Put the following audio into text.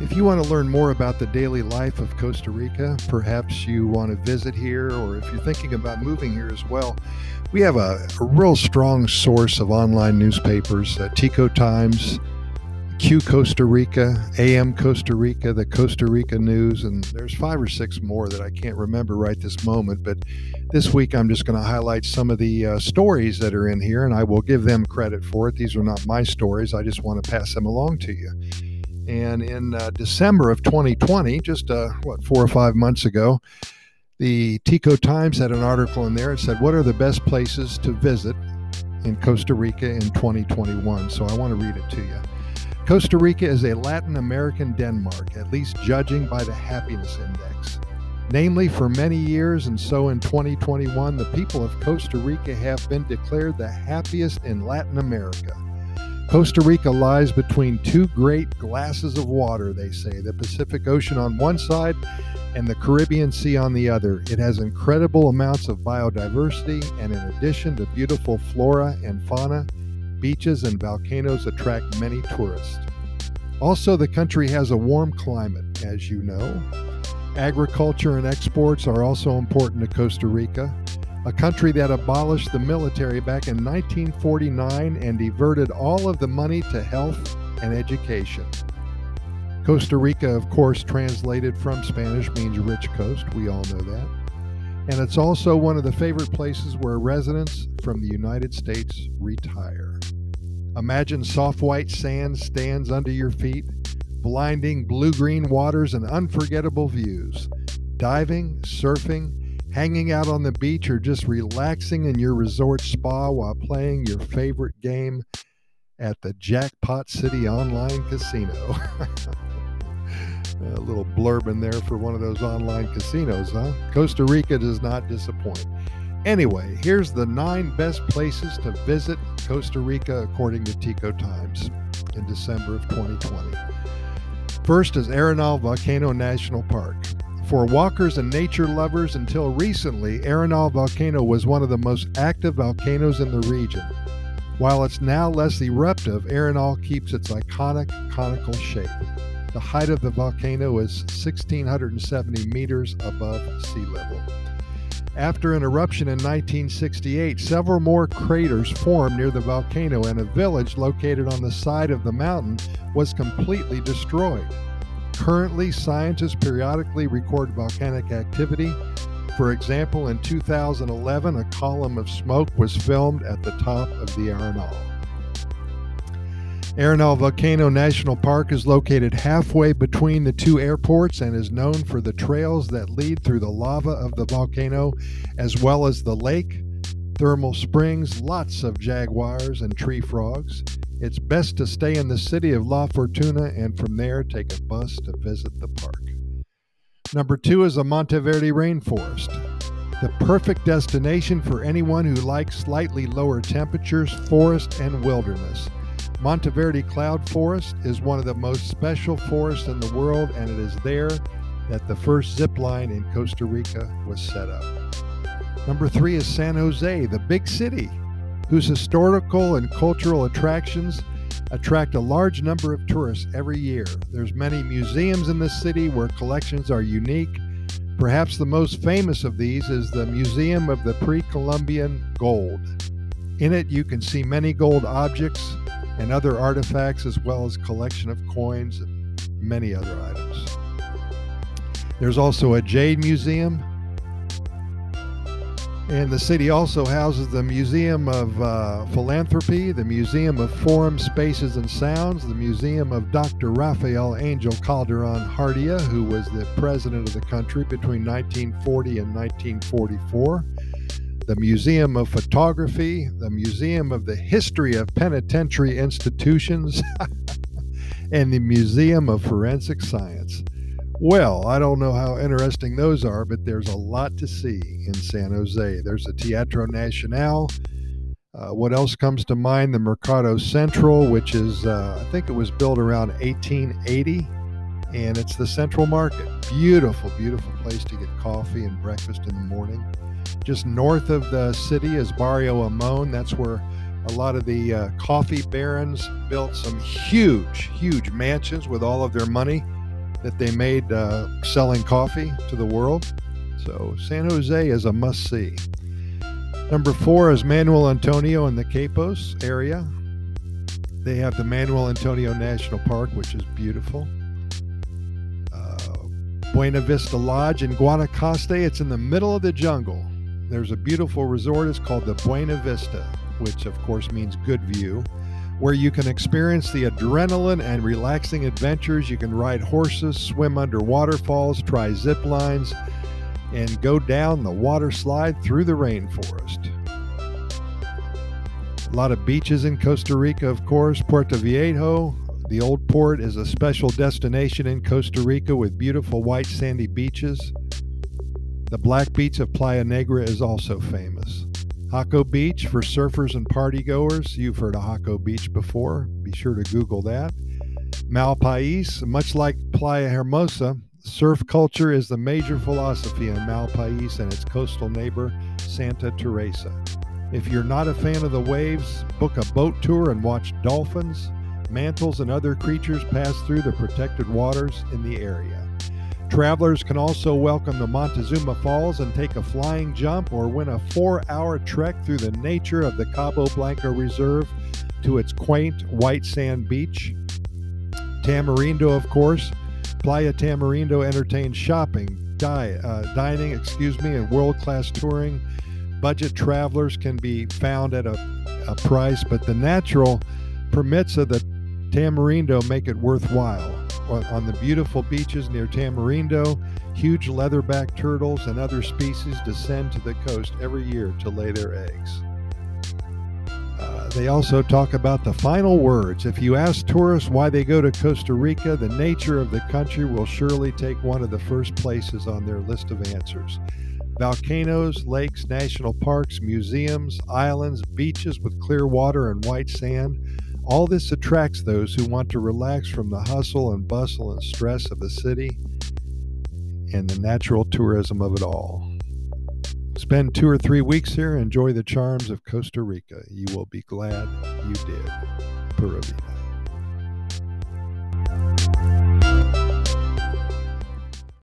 If you want to learn more about the daily life of Costa Rica, perhaps you want to visit here, or if you're thinking about moving here as well, we have a, a real strong source of online newspapers uh, Tico Times, Q Costa Rica, AM Costa Rica, the Costa Rica News, and there's five or six more that I can't remember right this moment. But this week I'm just going to highlight some of the uh, stories that are in here, and I will give them credit for it. These are not my stories, I just want to pass them along to you. And in uh, December of 2020, just uh, what, four or five months ago, the Tico Times had an article in there. It said, What are the best places to visit in Costa Rica in 2021? So I want to read it to you. Costa Rica is a Latin American Denmark, at least judging by the happiness index. Namely, for many years, and so in 2021, the people of Costa Rica have been declared the happiest in Latin America. Costa Rica lies between two great glasses of water, they say, the Pacific Ocean on one side and the Caribbean Sea on the other. It has incredible amounts of biodiversity, and in addition to beautiful flora and fauna, beaches and volcanoes attract many tourists. Also, the country has a warm climate, as you know. Agriculture and exports are also important to Costa Rica a country that abolished the military back in 1949 and diverted all of the money to health and education. Costa Rica, of course, translated from Spanish means rich coast. We all know that. And it's also one of the favorite places where residents from the United States retire. Imagine soft white sand stands under your feet, blinding blue green waters, and unforgettable views. Diving, surfing, hanging out on the beach, or just relaxing in your resort spa while playing your favorite game at the Jackpot City Online Casino. a little blurb in there for one of those online casinos, huh? Costa Rica does not disappoint. Anyway, here's the nine best places to visit Costa Rica according to Tico Times in December of 2020. First is Arenal Volcano National Park. For walkers and nature lovers, until recently, Arenal volcano was one of the most active volcanoes in the region. While it's now less eruptive, Arenal keeps its iconic conical shape. The height of the volcano is 1,670 meters above sea level. After an eruption in 1968, several more craters formed near the volcano, and a village located on the side of the mountain was completely destroyed. Currently, scientists periodically record volcanic activity. For example, in 2011, a column of smoke was filmed at the top of the Arenal. Arenal Volcano National Park is located halfway between the two airports and is known for the trails that lead through the lava of the volcano, as well as the lake, thermal springs, lots of jaguars and tree frogs. It's best to stay in the city of La Fortuna and from there take a bus to visit the park. Number two is the Monteverde Rainforest, the perfect destination for anyone who likes slightly lower temperatures, forest, and wilderness. Monteverde Cloud Forest is one of the most special forests in the world, and it is there that the first zip line in Costa Rica was set up. Number three is San Jose, the big city whose historical and cultural attractions attract a large number of tourists every year. There's many museums in the city where collections are unique. Perhaps the most famous of these is the Museum of the Pre-Columbian Gold. In it you can see many gold objects and other artifacts as well as collection of coins and many other items. There's also a jade museum and the city also houses the Museum of uh, Philanthropy, the Museum of Form, Spaces, and Sounds, the Museum of Dr. Rafael Angel Calderon Guardia, who was the president of the country between 1940 and 1944, the Museum of Photography, the Museum of the History of Penitentiary Institutions, and the Museum of Forensic Science. Well, I don't know how interesting those are, but there's a lot to see in San Jose. There's the Teatro Nacional. Uh, what else comes to mind? The Mercado Central, which is, uh, I think it was built around 1880, and it's the Central Market. Beautiful, beautiful place to get coffee and breakfast in the morning. Just north of the city is Barrio Amon. That's where a lot of the uh, coffee barons built some huge, huge mansions with all of their money that they made uh, selling coffee to the world. So San Jose is a must see. Number four is Manuel Antonio in the Quepos area. They have the Manuel Antonio National Park, which is beautiful. Uh, Buena Vista Lodge in Guanacaste. It's in the middle of the jungle. There's a beautiful resort. It's called the Buena Vista, which of course means good view, where you can experience the adrenaline and relaxing adventures. You can ride horses, swim under waterfalls, try zip lines, and go down the water slide through the rainforest. A lot of beaches in Costa Rica, of course. Puerto Viejo, the old port, is a special destination in Costa Rica with beautiful white sandy beaches. The black beach of Playa Negra is also famous. Jaco Beach for surfers and partygoers. You've heard of Jaco Beach before. Be sure to Google that. Malpais, much like Playa Hermosa, Surf culture is the major philosophy in Malpais and its coastal neighbor, Santa Teresa. If you're not a fan of the waves, book a boat tour and watch dolphins, mantles, and other creatures pass through the protected waters in the area. Travelers can also welcome the Montezuma Falls and take a flying jump or win a four hour trek through the nature of the Cabo Blanco Reserve to its quaint white sand beach. Tamarindo, of course, Playa Tamarindo entertains shopping, di- uh, dining, excuse me, and world-class touring. Budget travelers can be found at a, a price, but the natural permits of the Tamarindo make it worthwhile. On the beautiful beaches near Tamarindo, huge leatherback turtles and other species descend to the coast every year to lay their eggs. Uh, they also talk about the final words. If you ask tourists why they go to Costa Rica, the nature of the country will surely take one of the first places on their list of answers. Volcanoes, lakes, national parks, museums, islands, beaches with clear water and white sand. All this attracts those who want to relax from the hustle and bustle and stress of the city and the natural tourism of it all. Spend two or three weeks here, enjoy the charms of Costa Rica. You will be glad you did. Pura Vida.